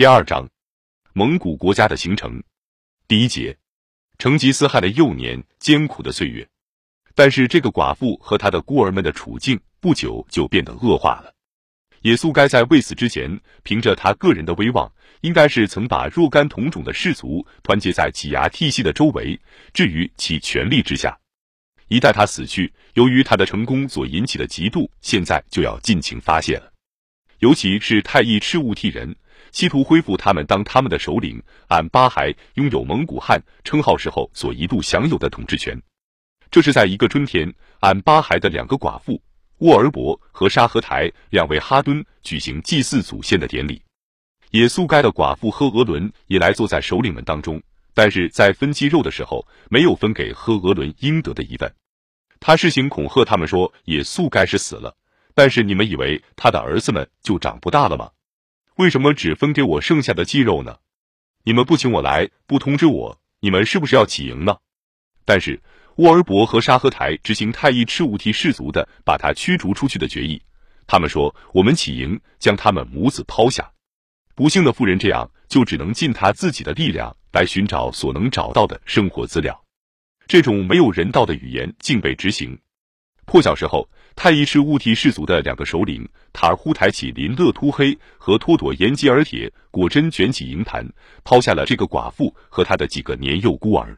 第二章，蒙古国家的形成。第一节，成吉思汗的幼年艰苦的岁月。但是这个寡妇和她的孤儿们的处境不久就变得恶化了。也速该在未死之前，凭着他个人的威望，应该是曾把若干同种的氏族团结在挤牙剔息的周围，置于其权力之下。一旦他死去，由于他的成功所引起的嫉妒，现在就要尽情发泄了。尤其是太乙赤兀惕人。企图恢复他们当他们的首领俺巴还拥有蒙古汗称号时候所一度享有的统治权。这是在一个春天，俺巴还的两个寡妇沃尔博和沙和台两位哈敦举行祭祀祖先的典礼。也速该的寡妇呵额伦也来坐在首领们当中，但是在分鸡肉的时候没有分给呵额伦应得的一份。他事行恐吓他们说，也速该是死了，但是你们以为他的儿子们就长不大了吗？为什么只分给我剩下的鸡肉呢？你们不请我来，不通知我，你们是不是要起营呢？但是沃尔伯和沙赫台执行太医赤乌提氏族的把他驱逐出去的决议。他们说我们起营，将他们母子抛下。不幸的妇人这样就只能尽他自己的力量来寻找所能找到的生活资料。这种没有人道的语言竟被执行。破晓时候。太乙赤兀惕氏族的两个首领塔尔忽抬起林勒突黑和托朵延吉尔铁，果真卷起营盘，抛下了这个寡妇和他的几个年幼孤儿。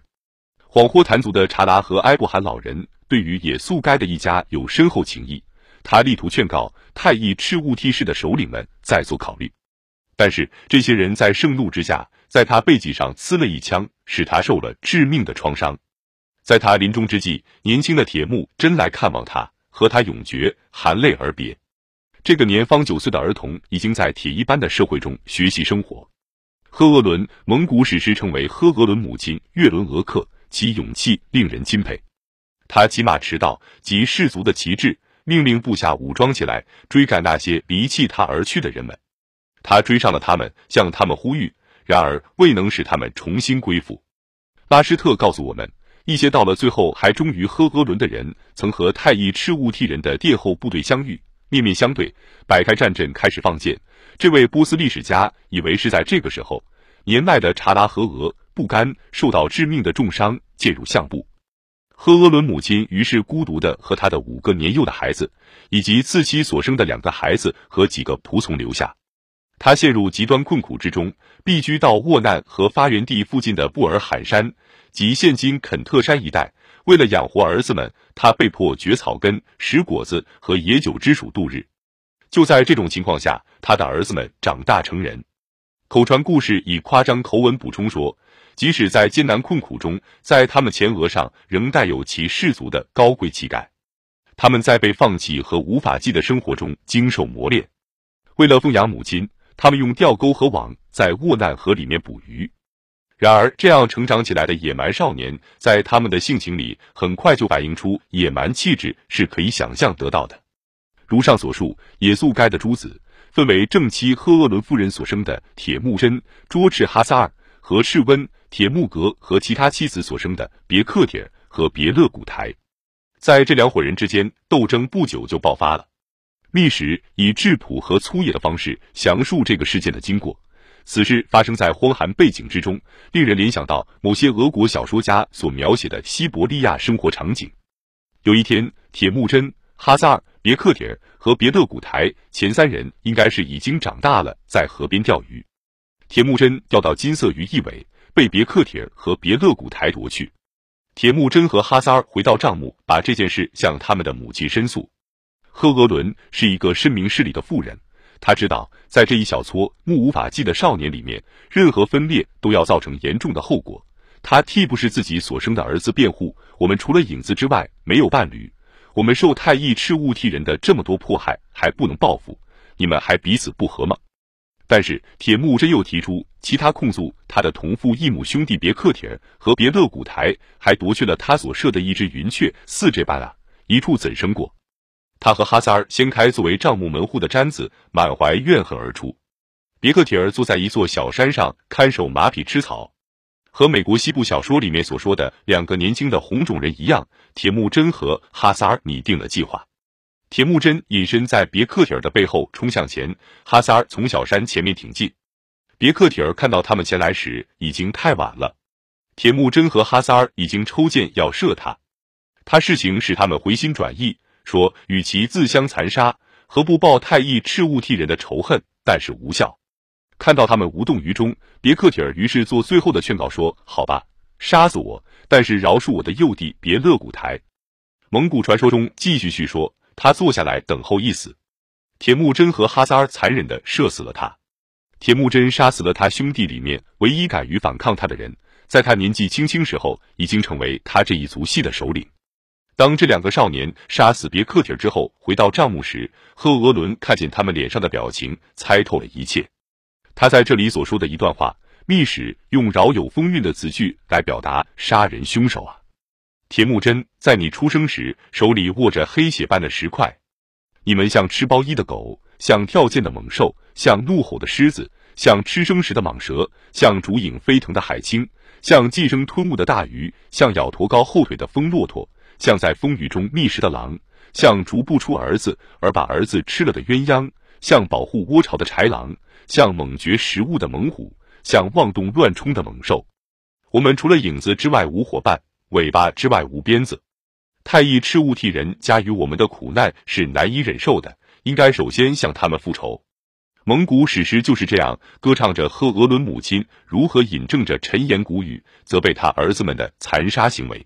恍惚坛族的查拉和埃布罕老人对于也速该的一家有深厚情谊，他力图劝告太乙赤兀惕氏的首领们再做考虑。但是这些人在盛怒之下，在他背脊上刺了一枪，使他受了致命的创伤。在他临终之际，年轻的铁木真来看望他。和他永诀，含泪而别。这个年方九岁的儿童已经在铁一般的社会中学习生活。赫额伦，蒙古史诗称为赫额伦母亲月伦俄克，其勇气令人钦佩。他骑马驰道，及士族的旗帜，命令部下武装起来，追赶那些离弃他而去的人们。他追上了他们，向他们呼吁，然而未能使他们重新归附。拉施特告诉我们。一些到了最后还忠于呵额伦的人，曾和太乙赤兀惕人的殿后部队相遇，面面相对，摆开战阵，开始放箭。这位波斯历史家以为是在这个时候，年迈的查拉和俄不甘受到致命的重伤，进入相部。呵额伦母亲于是孤独的和他的五个年幼的孩子，以及自妻所生的两个孩子和几个仆从留下。他陷入极端困苦之中，避居到沃难和发源地附近的布尔罕山。及现今肯特山一带，为了养活儿子们，他被迫掘草根、拾果子和野酒之属度日。就在这种情况下，他的儿子们长大成人。口传故事以夸张口吻补充说，即使在艰难困苦中，在他们前额上仍带有其氏族的高贵气概。他们在被放弃和无法记的生活中经受磨练。为了奉养母亲，他们用钓钩和网在沃难河里面捕鱼。然而，这样成长起来的野蛮少年，在他们的性情里很快就反映出野蛮气质，是可以想象得到的。如上所述，也速该的诸子分为正妻赫额伦夫人所生的铁木真、卓赤哈萨尔和赤温、铁木格和其他妻子所生的别克帖和别勒古台。在这两伙人之间，斗争不久就爆发了。历史以质朴和粗野的方式详述这个事件的经过。此事发生在荒寒背景之中，令人联想到某些俄国小说家所描写的西伯利亚生活场景。有一天，铁木真、哈萨尔、别克帖和别勒古台前三人应该是已经长大了，在河边钓鱼。铁木真钓到金色鱼一尾，被别克帖和别勒古台夺去。铁木真和哈萨尔回到帐幕，把这件事向他们的母亲申诉。赫额伦是一个深明事理的妇人。他知道，在这一小撮目无法纪的少年里面，任何分裂都要造成严重的后果。他替不是自己所生的儿子辩护。我们除了影子之外没有伴侣。我们受太乙赤兀替人的这么多迫害，还不能报复？你们还彼此不和吗？但是铁木真又提出其他控诉：他的同父异母兄弟别克帖和别勒古台还夺去了他所设的一只云雀，似这般啊，一处怎生过？他和哈萨尔掀开作为帐幕门户的毡子，满怀怨恨而出。别克铁儿坐在一座小山上看守马匹吃草，和美国西部小说里面所说的两个年轻的红种人一样。铁木真和哈萨尔拟定了计划。铁木真隐身在别克铁儿的背后冲向前，哈萨尔从小山前面挺进。别克铁儿看到他们前来时，已经太晚了。铁木真和哈萨尔已经抽剑要射他。他事情使他们回心转意，说与其自相残杀，何不报太乙赤物替人的仇恨？但是无效。看到他们无动于衷，别克铁尔于是做最后的劝告，说：“好吧，杀死我，但是饶恕我的幼弟别勒古台。”蒙古传说中继续叙说，他坐下来等候一死。铁木真和哈萨尔残忍的射死了他。铁木真杀死了他兄弟里面唯一敢于反抗他的人，在他年纪轻轻时候已经成为他这一族系的首领。当这两个少年杀死别克提尔之后，回到帐幕时，赫额伦看见他们脸上的表情，猜透了一切。他在这里所说的一段话，密使用饶有风韵的词句来表达杀人凶手啊！铁木真，在你出生时手里握着黑血般的石块，你们像吃包衣的狗，像跳涧的猛兽，像怒吼的狮子，像吃生食的蟒蛇，像逐影飞腾的海青，像寄生吞物的大鱼，像咬驼高后腿的疯骆驼，像在风雨中觅食的狼，像逐不出儿子而把儿子吃了的鸳鸯，像保护窝巢的豺狼。像猛掘食物的猛虎，像妄动乱冲的猛兽。我们除了影子之外无伙伴，尾巴之外无鞭子。太乙赤物替人加于我们的苦难是难以忍受的，应该首先向他们复仇。蒙古史诗就是这样歌唱着赫额伦母亲如何引证着陈言古语，责备他儿子们的残杀行为。